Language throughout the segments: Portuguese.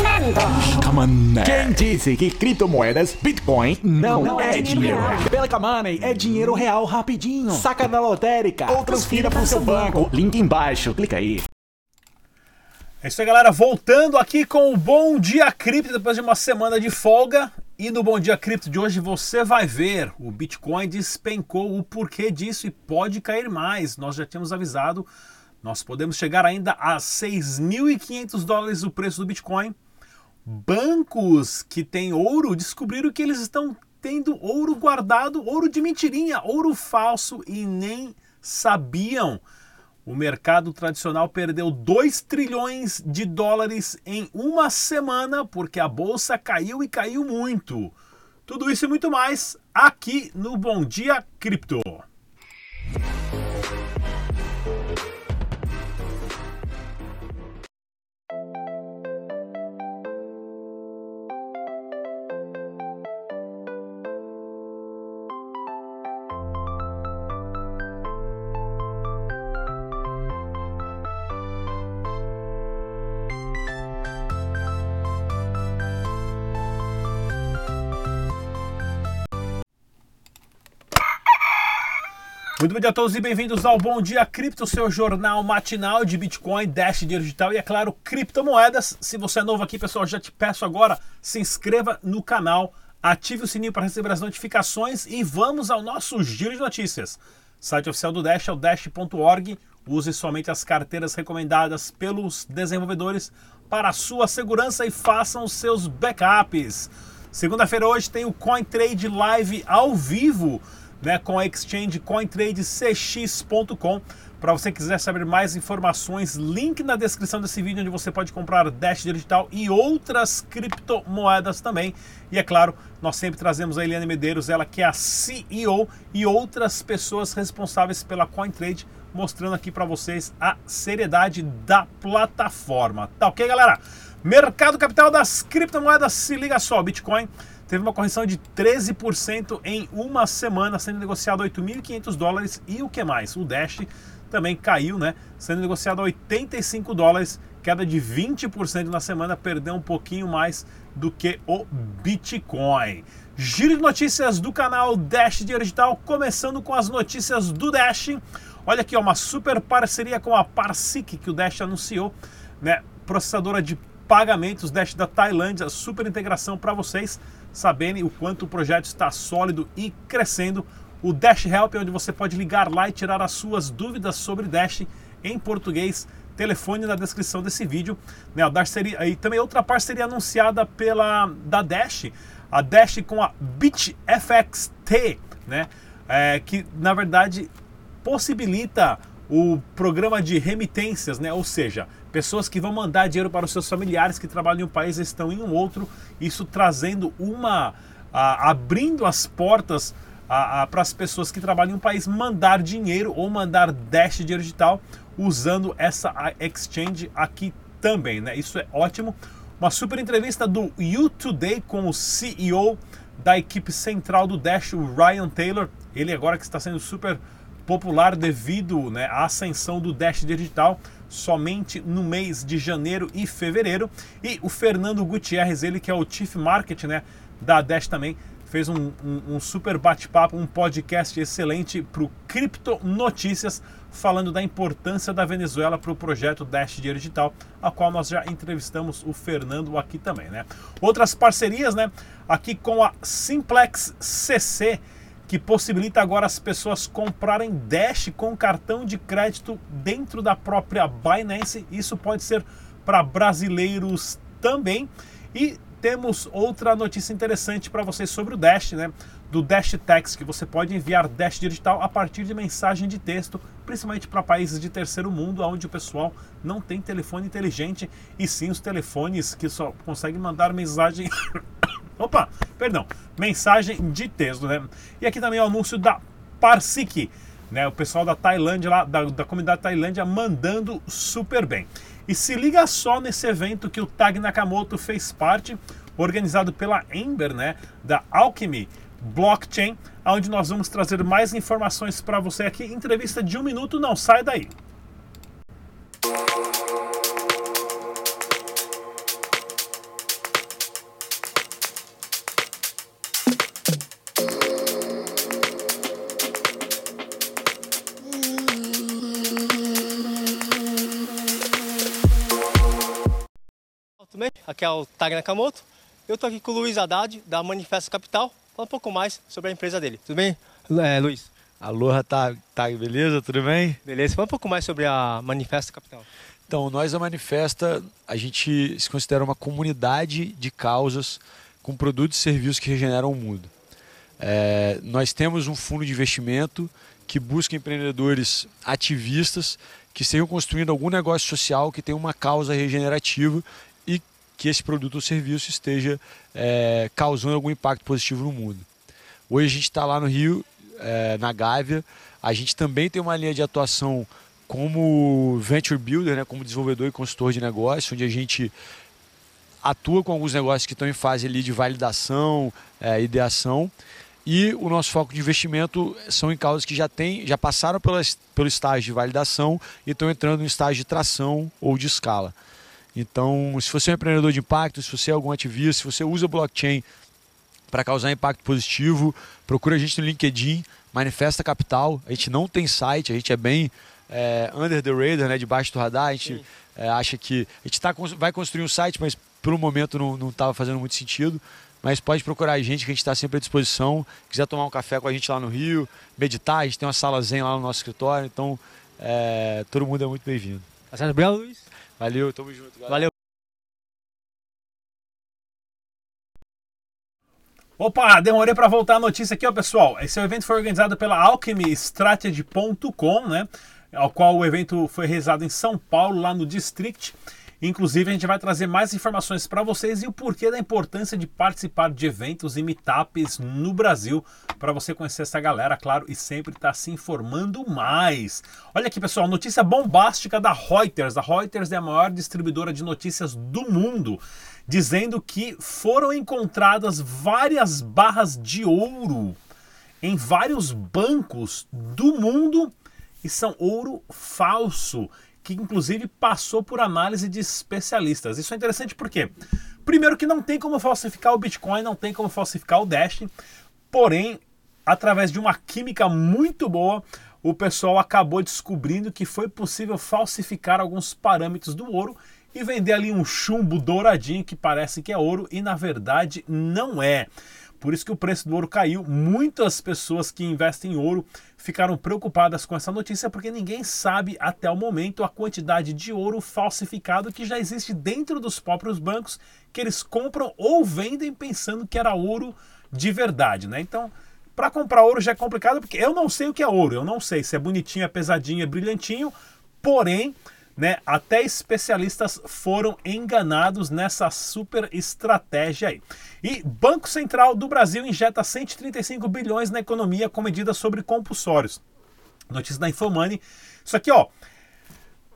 Oferecimento. Quem disse que criptomoedas, Bitcoin, não, Não é é dinheiro? dinheiro. Pelica Money é dinheiro real rapidinho. Saca na lotérica ou transfira pro seu banco. Link embaixo, clica aí. É isso aí, galera. Voltando aqui com o Bom Dia Cripto depois de uma semana de folga. E no Bom Dia Cripto de hoje você vai ver o Bitcoin despencou, o porquê disso e pode cair mais. Nós já tínhamos avisado, nós podemos chegar ainda a 6.500 dólares o preço do Bitcoin. Bancos que têm ouro descobriram que eles estão tendo ouro guardado, ouro de mentirinha, ouro falso e nem sabiam. O mercado tradicional perdeu 2 trilhões de dólares em uma semana porque a bolsa caiu e caiu muito. Tudo isso e muito mais aqui no Bom Dia Cripto. Muito dia a todos e bem-vindos ao Bom Dia Cripto, seu jornal matinal de Bitcoin, Dash, dinheiro digital e, é claro, criptomoedas. Se você é novo aqui, pessoal, já te peço agora, se inscreva no canal, ative o sininho para receber as notificações e vamos ao nosso giro de notícias. Site oficial do Dash é o dash.org. Use somente as carteiras recomendadas pelos desenvolvedores para a sua segurança e façam os seus backups. Segunda-feira hoje tem o CoinTrade Live ao vivo né, com a exchange cointradecx.com. Para você quiser saber mais informações, link na descrição desse vídeo onde você pode comprar Dash Digital e outras criptomoedas também. E é claro, nós sempre trazemos a Eliane Medeiros, ela que é a CEO e outras pessoas responsáveis pela CoinTrade, mostrando aqui para vocês a seriedade da plataforma. Tá ok, galera? Mercado capital das criptomoedas, se liga só, Bitcoin teve uma correção de 13% em uma semana, sendo negociado a 8.500 dólares. E o que mais? O Dash também caiu, né? Sendo negociado a 85 dólares, queda de 20% na semana, perdeu um pouquinho mais do que o Bitcoin. Giro de notícias do canal Dash Dinheiro Digital, começando com as notícias do Dash. Olha aqui, ó, uma super parceria com a Parsic que o Dash anunciou, né? Processadora de pagamentos Dash da Tailândia, super integração para vocês saberem o quanto o projeto está sólido e crescendo. O Dash Help, onde você pode ligar lá e tirar as suas dúvidas sobre Dash em português. Telefone na descrição desse vídeo. Né, a Dash seria, e também outra parceria anunciada pela da Dash, a Dash com a BitFXT, né, é, que na verdade possibilita o programa de remitências, né, ou seja, pessoas que vão mandar dinheiro para os seus familiares que trabalham em um país e estão em um outro, isso trazendo uma. A, abrindo as portas para as pessoas que trabalham em um país mandar dinheiro ou mandar dash dinheiro digital usando essa exchange aqui também, né? Isso é ótimo. Uma super entrevista do You Today com o CEO da equipe central do Dash, o Ryan Taylor. Ele agora que está sendo super popular devido né, à ascensão do Dash digital somente no mês de janeiro e fevereiro. E o Fernando Gutierrez, ele que é o Chief Market né, da Dash também, fez um, um, um super bate-papo, um podcast excelente para o Cripto Notícias, falando da importância da Venezuela para o projeto Dash Dinheiro Digital, a qual nós já entrevistamos o Fernando aqui também. Né? Outras parcerias, né? aqui com a Simplex CC, que possibilita agora as pessoas comprarem Dash com cartão de crédito dentro da própria Binance. Isso pode ser para brasileiros também. E temos outra notícia interessante para vocês sobre o Dash, né? Do Dash Text, que você pode enviar Dash digital a partir de mensagem de texto, principalmente para países de terceiro mundo, onde o pessoal não tem telefone inteligente e sim os telefones que só conseguem mandar mensagem Opa, perdão, mensagem de texto, né? E aqui também o anúncio da Parsik, né? O pessoal da Tailândia, lá, da, da comunidade Tailândia, mandando super bem. E se liga só nesse evento que o Tag Nakamoto fez parte, organizado pela Ember, né? Da Alchemy Blockchain, onde nós vamos trazer mais informações para você aqui. Entrevista de um minuto, não sai daí. Tudo Aqui é o Tag Nakamoto. Eu estou aqui com o Luiz Haddad, da Manifesto Capital. Fala um pouco mais sobre a empresa dele. Tudo bem, é, Luiz? Aloha, tá, tá, beleza? Tudo bem? Beleza. Fala um pouco mais sobre a Manifesta Capital. Então, nós a Manifesta, a gente se considera uma comunidade de causas com produtos e serviços que regeneram o mundo. É, nós temos um fundo de investimento que busca empreendedores ativistas que estejam construindo algum negócio social que tenha uma causa regenerativa que esse produto ou serviço esteja é, causando algum impacto positivo no mundo. Hoje a gente está lá no Rio, é, na Gávea. A gente também tem uma linha de atuação como venture builder, né, como desenvolvedor e consultor de negócio, onde a gente atua com alguns negócios que estão em fase ali de validação, é, ideação e o nosso foco de investimento são em causas que já, tem, já passaram pelo estágio de validação e estão entrando no estágio de tração ou de escala. Então, se você é um empreendedor de impacto, se você é algum ativista, se você usa blockchain para causar impacto positivo, procura a gente no LinkedIn, Manifesta Capital. A gente não tem site, a gente é bem é, under the radar, né, debaixo do radar. A gente é, acha que a gente tá, vai construir um site, mas pelo momento não estava fazendo muito sentido. Mas pode procurar a gente, que a gente está sempre à disposição. Quiser tomar um café com a gente lá no Rio, meditar, a gente tem uma sala zen lá no nosso escritório, então é, todo mundo é muito bem-vindo. Tá certo, obrigado, Luiz. Valeu, tamo junto. Galera. Valeu. Opa, demorei para voltar a notícia aqui, ó, pessoal. Esse evento foi organizado pela alchemystrategy.com, né? Ao qual o evento foi realizado em São Paulo, lá no District. Inclusive, a gente vai trazer mais informações para vocês e o porquê da importância de participar de eventos e meetups no Brasil, para você conhecer essa galera, claro, e sempre estar tá se informando mais. Olha aqui, pessoal, notícia bombástica da Reuters. A Reuters é a maior distribuidora de notícias do mundo, dizendo que foram encontradas várias barras de ouro em vários bancos do mundo e são ouro falso que inclusive passou por análise de especialistas. Isso é interessante porque, primeiro, que não tem como falsificar o Bitcoin, não tem como falsificar o Dash, porém, através de uma química muito boa, o pessoal acabou descobrindo que foi possível falsificar alguns parâmetros do ouro e vender ali um chumbo douradinho que parece que é ouro e na verdade não é. Por isso que o preço do ouro caiu. Muitas pessoas que investem em ouro ficaram preocupadas com essa notícia porque ninguém sabe até o momento a quantidade de ouro falsificado que já existe dentro dos próprios bancos que eles compram ou vendem pensando que era ouro de verdade, né? Então, para comprar ouro já é complicado porque eu não sei o que é ouro, eu não sei se é bonitinho, é pesadinho, é brilhantinho, porém né? Até especialistas foram enganados nessa super estratégia aí. E Banco Central do Brasil injeta 135 bilhões na economia com medidas sobre compulsórios. Notícia da Infomoney. Isso aqui, ó.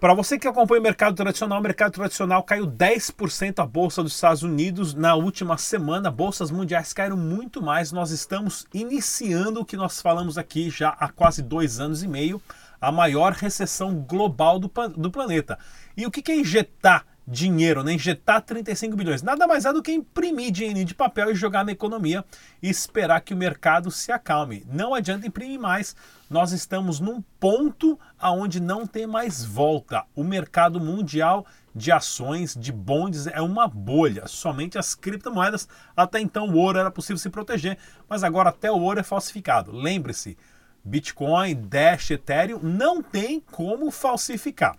Para você que acompanha o mercado tradicional, o mercado tradicional caiu 10% a bolsa dos Estados Unidos na última semana. Bolsas mundiais caíram muito mais. Nós estamos iniciando o que nós falamos aqui já há quase dois anos e meio a maior recessão global do, do planeta. E o que, é injetar dinheiro, né? injetar 35 bilhões? Nada mais é do que imprimir dinheiro de papel e jogar na economia e esperar que o mercado se acalme. Não adianta imprimir mais. Nós estamos num ponto aonde não tem mais volta. O mercado mundial de ações, de bondes, é uma bolha. Somente as criptomoedas, até então o ouro era possível se proteger, mas agora até o ouro é falsificado. Lembre-se, Bitcoin, Dash, Ethereum, não tem como falsificar.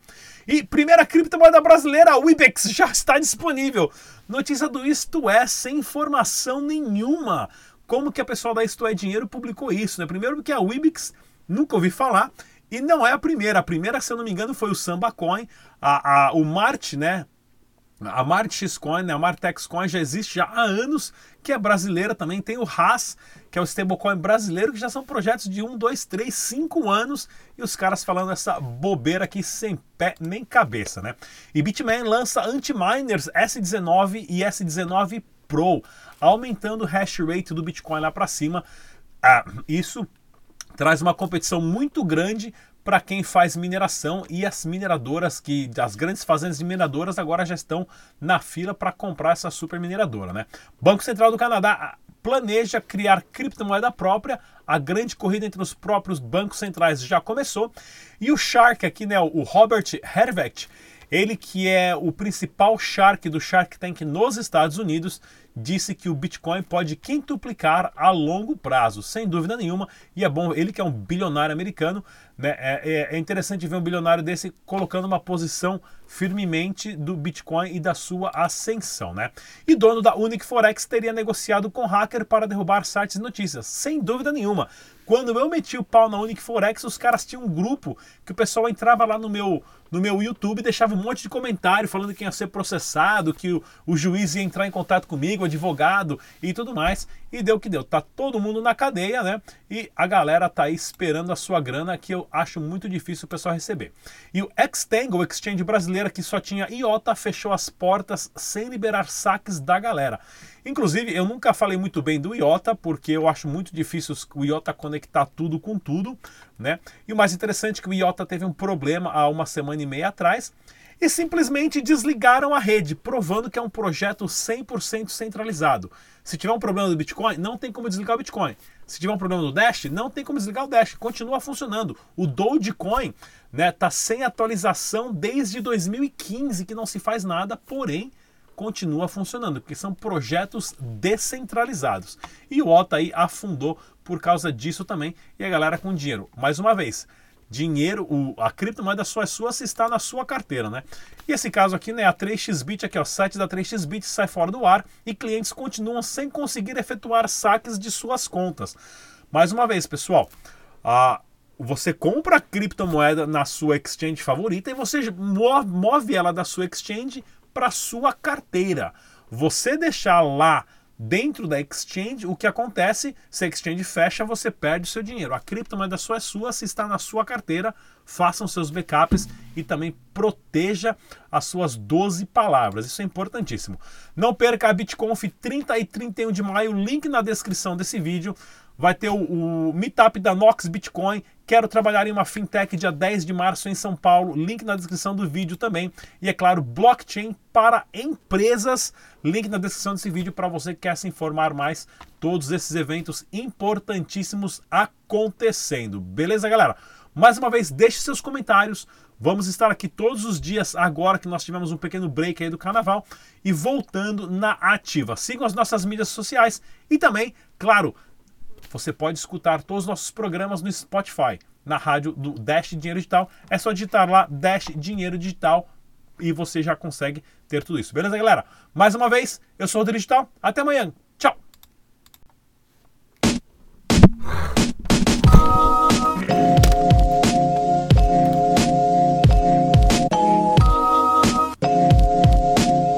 E primeira criptomoeda brasileira, a Wibex, já está disponível. Notícia do Isto É, sem informação nenhuma. Como que a pessoa da Isto É Dinheiro publicou isso? Né? Primeiro porque a Wibex nunca ouvi falar. E não é a primeira. A primeira, se eu não me engano, foi o Samba Coin. A, a, o Mart, né? A Mart Xcoin, né, a já existe já há anos, que é brasileira também. Tem o RAS, que é o stablecoin brasileiro, que já são projetos de 1, 2, 3, 5 anos. E os caras falando essa bobeira aqui sem pé nem cabeça, né? E Bitmain lança anti-miners S19 e S19 Pro, aumentando o hash rate do Bitcoin lá para cima. Ah, isso traz uma competição muito grande para quem faz mineração e as mineradoras que as grandes fazendas de mineradoras agora já estão na fila para comprar essa super mineradora, né? Banco Central do Canadá ah, planeja criar criptomoeda própria. A grande corrida entre os próprios bancos centrais já começou. E o Shark aqui, né, o Robert Hervecht, Ele que é o principal shark do Shark Tank nos Estados Unidos, disse que o Bitcoin pode quintuplicar a longo prazo, sem dúvida nenhuma. E é bom, ele que é um bilionário americano, né, é, é, é interessante ver um bilionário desse colocando uma posição firmemente do Bitcoin e da sua ascensão, né? E dono da Unic Forex teria negociado com hacker para derrubar sites de notícias, sem dúvida nenhuma. Quando eu meti o pau na Unic Forex, os caras tinham um grupo que o pessoal entrava lá no meu, no meu YouTube e deixava um monte de comentário falando que ia ser processado, que o, o juiz ia entrar em contato comigo, advogado e tudo mais. E deu que deu. Tá todo mundo na cadeia, né? E a galera tá aí esperando a sua grana, que eu acho muito difícil o pessoal receber. E o Xtangle, Exchange brasileira, que só tinha IOTA, fechou as portas sem liberar saques da galera. Inclusive, eu nunca falei muito bem do IOTA, porque eu acho muito difícil o IOTA conectar tudo com tudo, né? E o mais interessante é que o IOTA teve um problema há uma semana e meia atrás e simplesmente desligaram a rede, provando que é um projeto 100% centralizado. Se tiver um problema do Bitcoin, não tem como desligar o Bitcoin. Se tiver um problema do Dash, não tem como desligar o Dash, continua funcionando. O Dogecoin né, tá sem atualização desde 2015, que não se faz nada, porém continua funcionando, porque são projetos descentralizados. E o OTA aí afundou por causa disso também, e a galera com dinheiro. Mais uma vez, dinheiro, o, a criptomoeda só é sua se está na sua carteira, né? E esse caso aqui, né, a 3xBit, aqui ó, o site da 3xBit sai fora do ar e clientes continuam sem conseguir efetuar saques de suas contas. Mais uma vez, pessoal, a você compra a criptomoeda na sua exchange favorita e você move ela da sua exchange para sua carteira. Você deixar lá dentro da exchange, o que acontece? Se a exchange fecha, você perde o seu dinheiro. A criptomoeda só é sua se está na sua carteira. Façam seus backups e também proteja as suas 12 palavras. Isso é importantíssimo. Não perca a BitConf 30 e 31 de maio, link na descrição desse vídeo. Vai ter o, o meetup da Nox Bitcoin. Quero trabalhar em uma fintech dia 10 de março em São Paulo. Link na descrição do vídeo também. E é claro, blockchain para empresas. Link na descrição desse vídeo para você que quer se informar mais. Todos esses eventos importantíssimos acontecendo. Beleza, galera? Mais uma vez, deixe seus comentários. Vamos estar aqui todos os dias agora que nós tivemos um pequeno break aí do carnaval e voltando na ativa. Sigam as nossas mídias sociais e também, claro, você pode escutar todos os nossos programas no Spotify, na rádio do Dash Dinheiro Digital. É só digitar lá Dash Dinheiro Digital e você já consegue ter tudo isso. Beleza, galera? Mais uma vez, eu sou o Digital. Até amanhã.